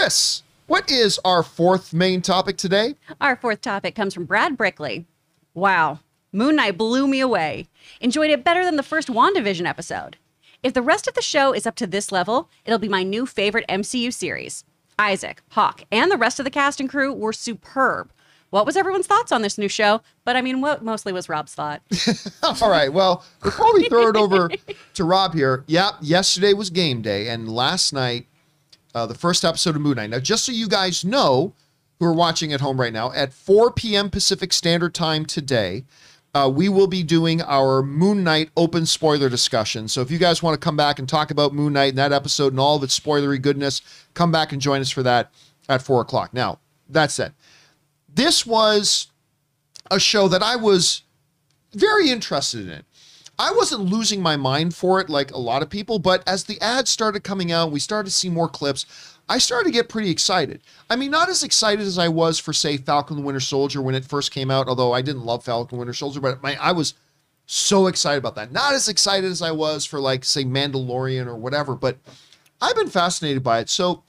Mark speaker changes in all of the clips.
Speaker 1: Chris, what is our fourth main topic today?
Speaker 2: Our fourth topic comes from Brad Brickley. Wow, Moon Knight blew me away. Enjoyed it better than the first WandaVision episode. If the rest of the show is up to this level, it'll be my new favorite MCU series. Isaac, Hawke, and the rest of the cast and crew were superb. What was everyone's thoughts on this new show? But I mean, what mostly was Rob's thought?
Speaker 1: All right. Well, before we throw it over to Rob here, yeah, yesterday was game day, and last night, uh, the first episode of Moon Knight. Now, just so you guys know, who are watching at home right now, at 4 p.m. Pacific Standard Time today, uh, we will be doing our Moon Knight open spoiler discussion. So if you guys want to come back and talk about Moon Knight and that episode and all of its spoilery goodness, come back and join us for that at 4 o'clock. Now, that said, this was a show that I was very interested in. I wasn't losing my mind for it like a lot of people, but as the ads started coming out, we started to see more clips. I started to get pretty excited. I mean, not as excited as I was for, say, Falcon the Winter Soldier when it first came out, although I didn't love Falcon Winter Soldier, but my, I was so excited about that. Not as excited as I was for, like, say, Mandalorian or whatever, but I've been fascinated by it. So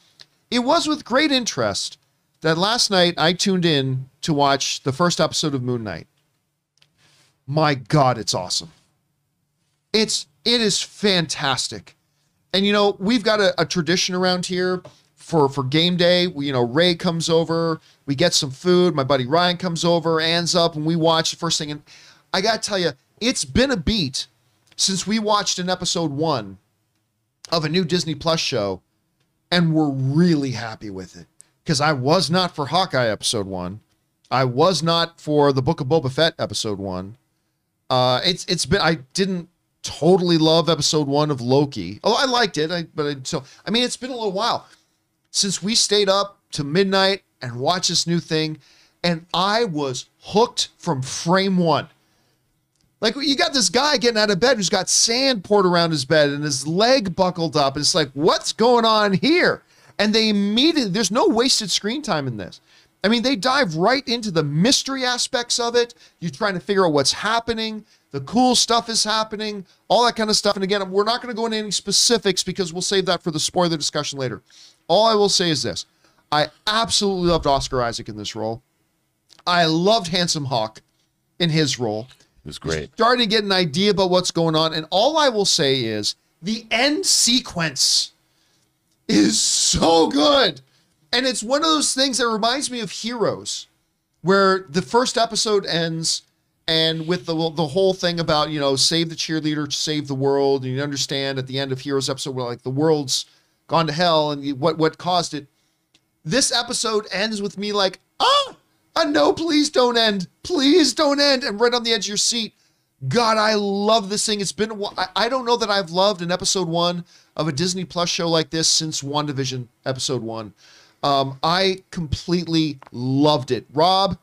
Speaker 1: it was with great interest that last night I tuned in to watch the first episode of Moon Knight. My God, it's awesome. It's it is fantastic. And you know, we've got a, a tradition around here for for game day. We, you know, Ray comes over, we get some food. My buddy Ryan comes over, Anne's up, and we watch the first thing. And I gotta tell you, it's been a beat since we watched an episode one of a new Disney Plus show, and we're really happy with it because I was not for Hawkeye episode one. I was not for the Book of Boba Fett episode one. Uh, it's it's been I didn't totally love episode one of Loki. Oh, I liked it. I but I, so I mean it's been a little while since we stayed up to midnight and watched this new thing, and I was hooked from frame one. Like you got this guy getting out of bed who's got sand poured around his bed and his leg buckled up. And it's like, what's going on here? And they immediately, there's no wasted screen time in this. I mean, they dive right into the mystery aspects of it. You're trying to figure out what's happening. The cool stuff is happening, all that kind of stuff. And again, we're not going to go into any specifics because we'll save that for the spoiler discussion later. All I will say is this I absolutely loved Oscar Isaac in this role. I loved Ethan Hawke in his role.
Speaker 3: It was great.
Speaker 1: Starting to get an idea about what's going on. And all I will say is the end sequence is so good. And it's one of those things that reminds me of Heroes, where the first episode ends and with the the whole thing about, you know, save the cheerleader, save the world, and you understand at the end of Heroes episode where like the world's gone to hell and what what caused it. This episode ends with me like, ah, ah, no, please don't end. Please don't end. And right on the edge of your seat. God, I love this thing. It's been, I don't know that I've loved an episode one of a Disney Plus show like this since WandaVision episode one. Um, I completely loved it. Rob,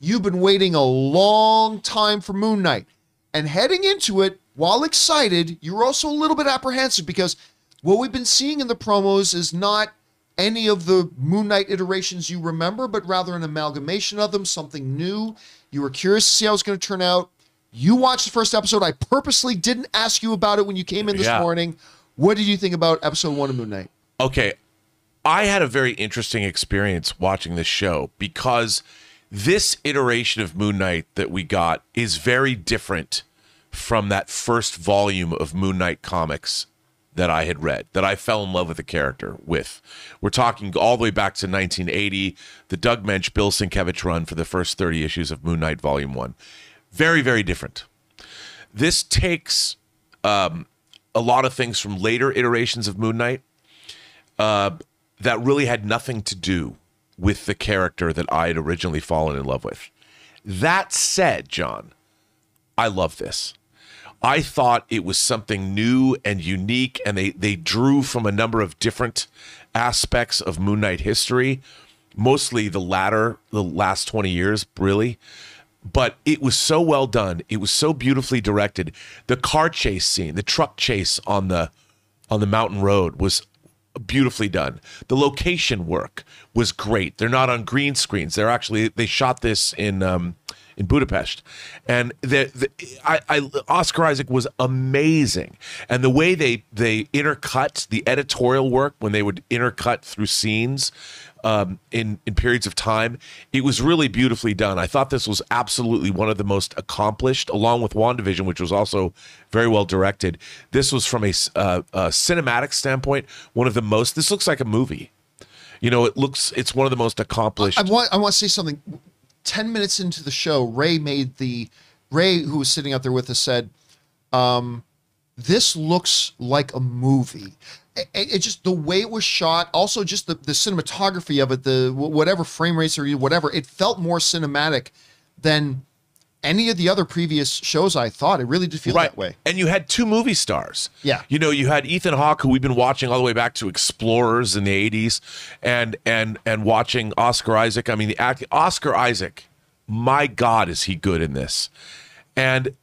Speaker 1: you've been waiting a long time for Moon Knight. And heading into it, while excited, you're also a little bit apprehensive because what we've been seeing in the promos is not any of the Moon Knight iterations you remember, but rather an amalgamation of them, something new. You were curious to see how it's going to turn out. You watched the first episode. I purposely didn't ask you about it when you came in this
Speaker 3: Yeah.
Speaker 1: morning. What did you think about episode one of Moon Knight?
Speaker 3: Okay. I had a very interesting experience watching this show because this iteration of Moon Knight that we got is very different from that first volume of Moon Knight comics that I had read, that I fell in love with the character with. We're talking all the way back to 1980, the Doug Moench, Bill Sienkiewicz run for the first 30 issues of Moon Knight Volume 1. Very, very different. This takes um, a lot of things from later iterations of Moon Knight uh, that really had nothing to do with the character that I had originally fallen in love with. That said, John, I love this. I thought it was something new and unique, and they they drew from a number of different aspects of Moon Knight history, mostly the latter, the last twenty years, really. But it was so well done. It was so beautifully directed. The car chase scene, the truck chase on the on the mountain road was beautifully done. The location work was great. They're not on green screens. They're actually they shot this in um, in Budapest, and the, the I, I Oscar Isaac was amazing, and the way they they intercut the editorial work when they would intercut through scenes um, in in periods of time. It was really beautifully done. I thought this was absolutely one of the most accomplished, along with WandaVision, which was also very well directed. This was from a, uh, a cinematic standpoint one of the most. This looks like a movie. You know, it looks. It's one of the most accomplished.
Speaker 1: I want I want to say something. Ten minutes into the show, Ray made the Ray, who was sitting out there with us, said, um, "This looks like a movie." It, it just the way it was shot, also just the, the cinematography of it, the whatever frame rates or whatever, it felt more cinematic than any of the other previous shows I thought. It really did feel
Speaker 3: right.
Speaker 1: that way.
Speaker 3: And you had two movie stars.
Speaker 1: Yeah.
Speaker 3: You know, you had Ethan Hawke, who we've been watching all the way back to Explorers in the 80s, and and and watching Oscar Isaac. I mean, the act Oscar Isaac, my God, is he good in this? And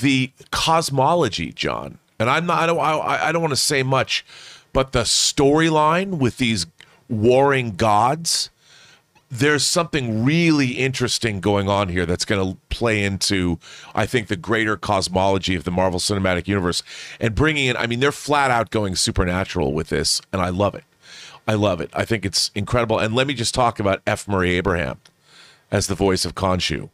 Speaker 3: the cosmology, John. And I'm not I don't I, I don't want to say much, but the storyline with these warring gods there's something really interesting going on here that's going to play into, I think, the greater cosmology of the Marvel Cinematic Universe and bringing in. I mean, they're flat out going supernatural with this, and I love it. I love it. I think it's incredible. And let me just talk about F. Murray Abraham as the voice of Khonshu.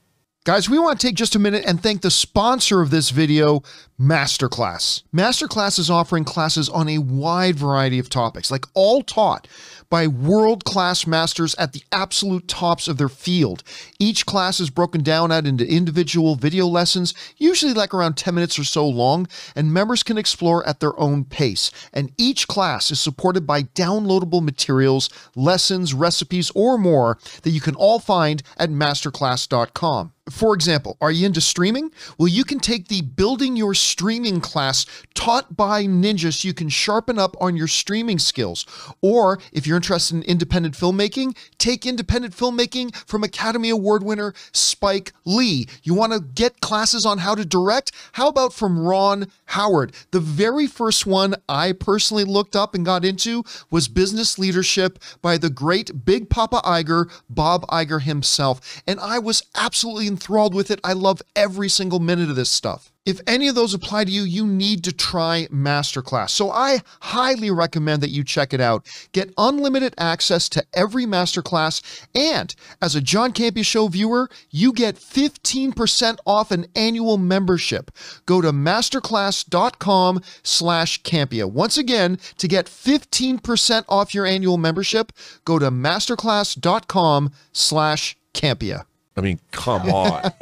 Speaker 1: Guys, we want to take just a minute and thank the sponsor of this video, Masterclass. Masterclass is offering classes on a wide variety of topics, like all taught by world class masters at the absolute tops of their field. Each class is broken down out into individual video lessons, usually like around 10 minutes or so long, and members can explore at their own pace. And each class is supported by downloadable materials, lessons, recipes, or more that you can all find at masterclass.com. For example, are you into streaming? Well, you can take the Building Your Streaming class taught by Ninja so you can sharpen up on your streaming skills. Or if you're interested in independent filmmaking, take independent filmmaking from Academy Award winner Spike Lee. You want to get classes on how to direct? How about from Ron Howard? The very first one I personally looked up and got into was Business Leadership by the great Big Papa Iger, Bob Iger himself. And I was absolutely enthralled with it. I love every single minute of this stuff. If any of those apply to you, you need to try Masterclass. So I highly recommend that you check it out. Get unlimited access to every Masterclass, and as a John Campea Show viewer, you get 15% off an annual membership. Go to masterclass.com slash Campea. Once again, to get 15% off your annual membership, go to masterclass.com slash Campea.
Speaker 3: I mean, come on.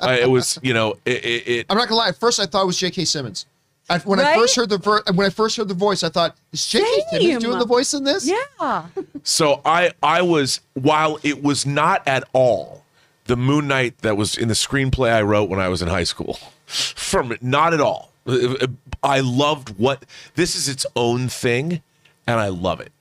Speaker 3: I, it was, you know, it, it, it,
Speaker 1: I'm not gonna lie. At first, I thought it was J.K. Simmons. I, when I first heard the ver- when I first heard the voice, I thought is J.K.
Speaker 2: Same.
Speaker 1: Simmons doing the voice in this?
Speaker 2: Yeah.
Speaker 3: So I I was while it was not at all the Moon Knight that was in the screenplay I wrote when I was in high school. From not at all. I loved what this is its own thing and I love it.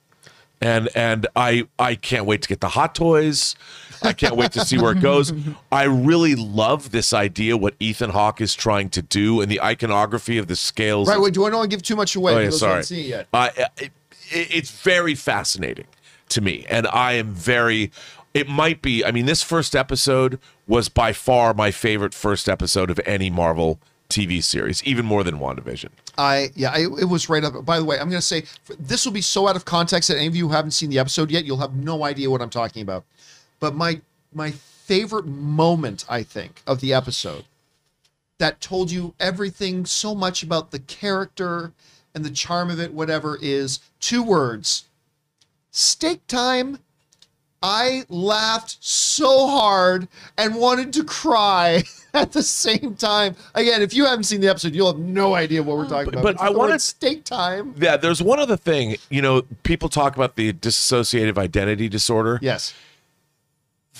Speaker 3: And and I I can't wait to get the hot toys. I can't wait to see where it goes. I really love this idea what Ethan Hawke is trying to do and the iconography of the scales.
Speaker 1: Right. Wait. Do I not give too much away?
Speaker 3: Oh, yeah,
Speaker 1: those who haven't
Speaker 3: sorry.
Speaker 1: seen it yet.
Speaker 3: Uh, it, it's very fascinating to me, and I am very. It might be. I mean, this first episode was by far my favorite first episode of any Marvel TV series, even more than WandaVision.
Speaker 1: I yeah, I, it was right up. By the way, I'm going to say this will be so out of context that any of you who haven't seen the episode yet, you'll have no idea what I'm talking about. But my my favorite moment, I think, of the episode that told you everything so much about the character and the charm of it, whatever, is two words: steak time. I laughed so hard and wanted to cry at the same time. Again, if you haven't seen the episode, you'll have no idea what we're talking about.
Speaker 3: but I want
Speaker 1: to steak time.
Speaker 3: Yeah, there's one other thing. You know, people talk about the dissociative identity disorder.
Speaker 1: Yes.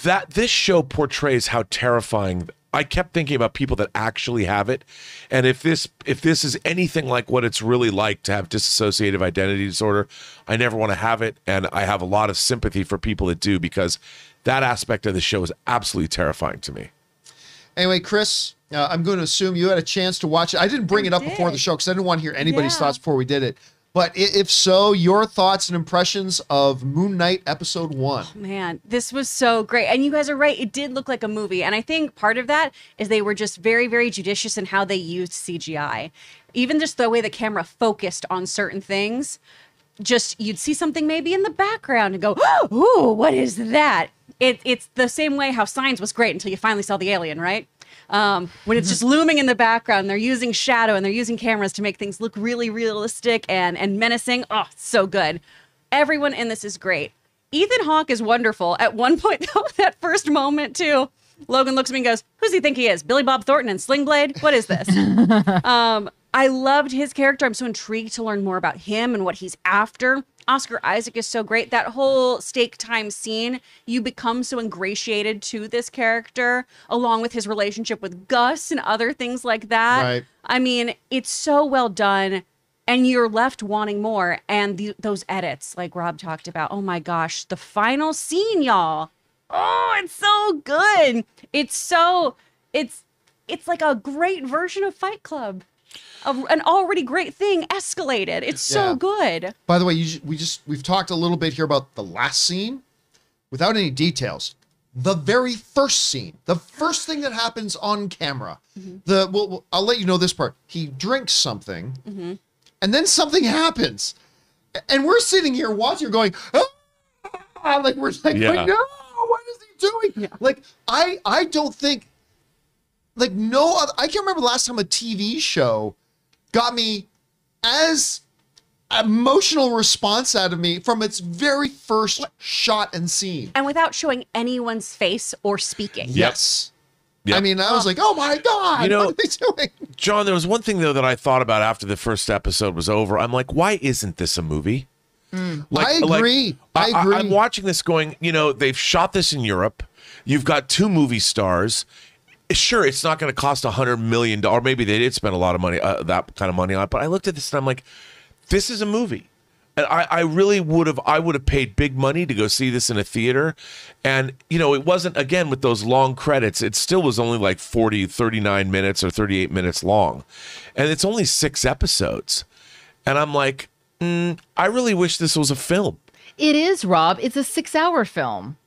Speaker 3: that this show portrays how terrifying I kept thinking about people that actually have it and if this if this is anything like what it's really like to have dissociative identity disorder I never want to have it and I have a lot of sympathy for people that do because that aspect of the show is absolutely terrifying to me.
Speaker 1: Anyway, Chris, uh, I'm going to assume you had a chance to watch it. I didn't bring
Speaker 2: I
Speaker 1: it up before the show because I didn't want to hear anybody's
Speaker 2: Yeah.
Speaker 1: thoughts before we did it. But if so, your thoughts and impressions of Moon Knight episode one.
Speaker 2: Oh, Man, this was so great. And you guys are right. It did look like a movie. And I think part of that is they were just very, very judicious in how they used CGI. Even just the way the camera focused on certain things, just you'd see something maybe in the background and go, Ooh, what is that? It, it's the same way how Signs was great until you finally saw the alien, right? Um, when it's just looming in the background, they're using shadow and they're using cameras to make things look really realistic and, and menacing. Oh, so good. Everyone in this is great. Ethan Hawke is wonderful. At one point, though, that first moment, too, Logan looks at me and goes, Who's he think he is? Billy Bob Thornton and Sling Blade? What is this? um, I loved his character. I'm so intrigued to learn more about him and what he's after. Oscar Isaac is so great. That whole steak time scene, you become so ingratiated to this character, along with his relationship with Gus and other things like that.
Speaker 1: Right.
Speaker 2: I mean, it's so well done, and you're left wanting more. And the, those edits, like Rob talked about, oh my gosh, the final scene, y'all. Oh, it's so good. It's so it's it's like a great version of Fight Club. A, an already great thing escalated. It's so
Speaker 1: Yeah.
Speaker 2: good.
Speaker 1: By the way, you, we just we've talked a little bit here about the last scene, without any details. The very first scene, the first thing that happens on camera, the well, well, I'll let you know this part. He drinks something, and then something happens, and we're sitting here watching, going, ah! like we're like,
Speaker 3: Yeah.
Speaker 1: no, what is he doing? Like I, I don't think, like no, other, I can't remember the last time a TV show got me as emotional response out of me from its very first shot and scene.
Speaker 2: And without showing anyone's face or speaking.
Speaker 1: Yes.
Speaker 3: Yep.
Speaker 1: I mean, I was like, oh my God,
Speaker 3: You know-
Speaker 1: what are they doing?
Speaker 3: John, there was one thing though that I thought about after the first episode was over. I'm like, why isn't this a movie? Mm.
Speaker 1: I agree. I agree.
Speaker 3: I'm watching this going, you know, they've shot this in Europe. You've got two movie stars. Sure, it's not going to cost a hundred million dollars. Maybe they did spend a lot of money, uh, that kind of money on it. But I looked at this and I'm like, this is a movie. And I, I really would have I would have paid big money to go see this in a theater. And, you know, it wasn't, again, with those long credits, it still was only like 40, 39 minutes or 38 minutes long. And it's only six episodes. And I'm like, mm, I really wish this was a film.
Speaker 4: It is, Rob. It's a six hour film.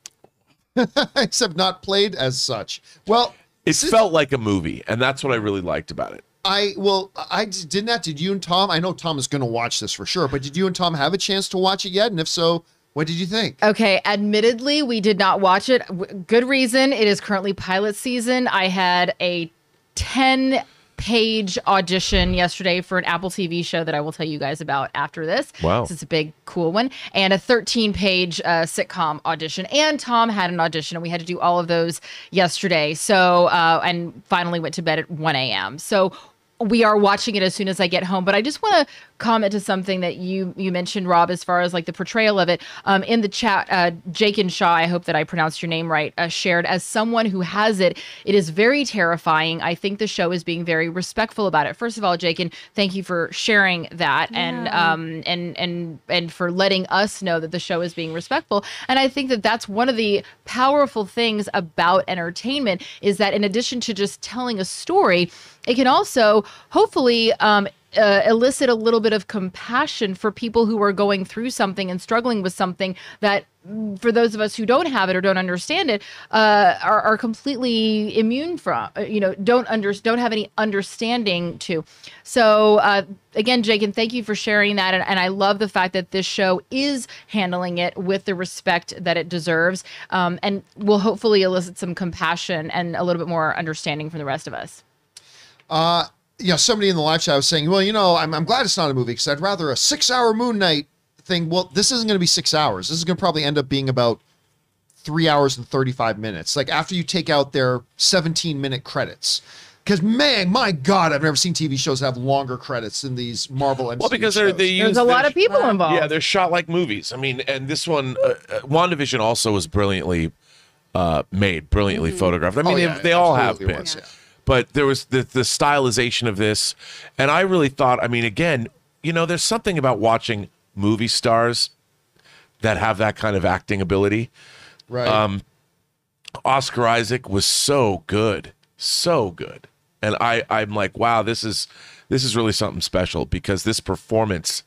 Speaker 1: Except not played as such. Well,
Speaker 3: It
Speaker 1: since
Speaker 3: felt like a movie, and that's what I really liked about it.
Speaker 1: I well, I didn't that. Did you and Tom? I know Tom is going to watch this for sure, but did you and Tom have a chance to watch it yet? And if so, what did you think?
Speaker 4: Okay, admittedly, we did not watch it. Good reason. It is currently pilot season. I had a 10 page audition yesterday for an Apple TV show that I will tell you guys about after this.
Speaker 3: Wow.
Speaker 4: This is a big, cool one. And a 13 page uh, sitcom audition. And Tom had an audition, and we had to do all of those yesterday. So, uh, and finally went to bed at 1 a.m. So, we are watching it as soon as I get home. But I just want to comment to something that you you mentioned, Rob, as far as like the portrayal of it. Um, in the chat, uh, Jake and Shaw, I hope that I pronounced your name right, uh, shared as someone who has it. It is very terrifying. I think the show is being very respectful about it. First of all, Jake, and thank you for sharing that and um and and and for letting us know that the show is being respectful. And I think that that's one of the powerful things about entertainment is that in addition to just telling a story, it can also hopefully um, uh, elicit a little bit of compassion for people who are going through something and struggling with something that mm, for those of us who don't have it or don't understand it uh, are, are completely immune from uh, you know don't under don't have any understanding to. So uh, again jake and thank you for sharing that and, and i love the fact that this show is handling it with the respect that it deserves um, and will hopefully elicit some compassion and a little bit more understanding from the rest of us.
Speaker 1: Uh, you know, somebody in the live chat was saying, well, you know, I'm, I'm glad it's not a movie because I'd rather a six hour Moon Knight thing. Well, this isn't going to be six hours. This is going to probably end up being about three hours and 35 minutes. Like after you take out their 17 minute credits. Because man, my God, I've never seen TV shows have longer credits than these Marvel MCU
Speaker 3: Well, because they're,
Speaker 1: shows.
Speaker 3: they use
Speaker 4: there's a lot of people involved
Speaker 3: Yeah, they're shot like movies. I mean, and this one, uh, uh, WandaVision also was brilliantly uh, made, brilliantly photographed. I mean,
Speaker 1: Oh,
Speaker 3: they,
Speaker 1: yeah,
Speaker 3: they all have
Speaker 1: absolutely
Speaker 3: been.
Speaker 1: was, yeah.
Speaker 3: But there was the, the stylization of this. And I really thought, I mean, again, you know, there's something about watching movie stars that have that kind of acting ability.
Speaker 1: right.
Speaker 3: um, Oscar Isaac was so good, so good, and I I'm like, wow, this is this is really something special because this performance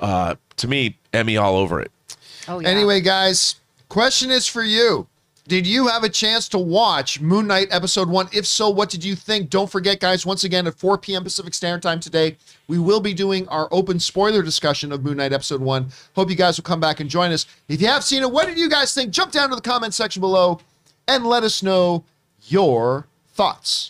Speaker 3: uh, to me, Emmy all over it.
Speaker 2: Oh yeah.
Speaker 1: Anyway, guys, question is for you. Did you have a chance to watch Moon Knight episode one? If so, what did you think? Don't forget, guys, once again, at 4 p.m. Pacific Standard Time today, we will be doing our open spoiler discussion of Moon Knight episode one. Hope you guys will come back and join us. If you have seen it, what did you guys think? Jump down to the comment section below and let us know your thoughts.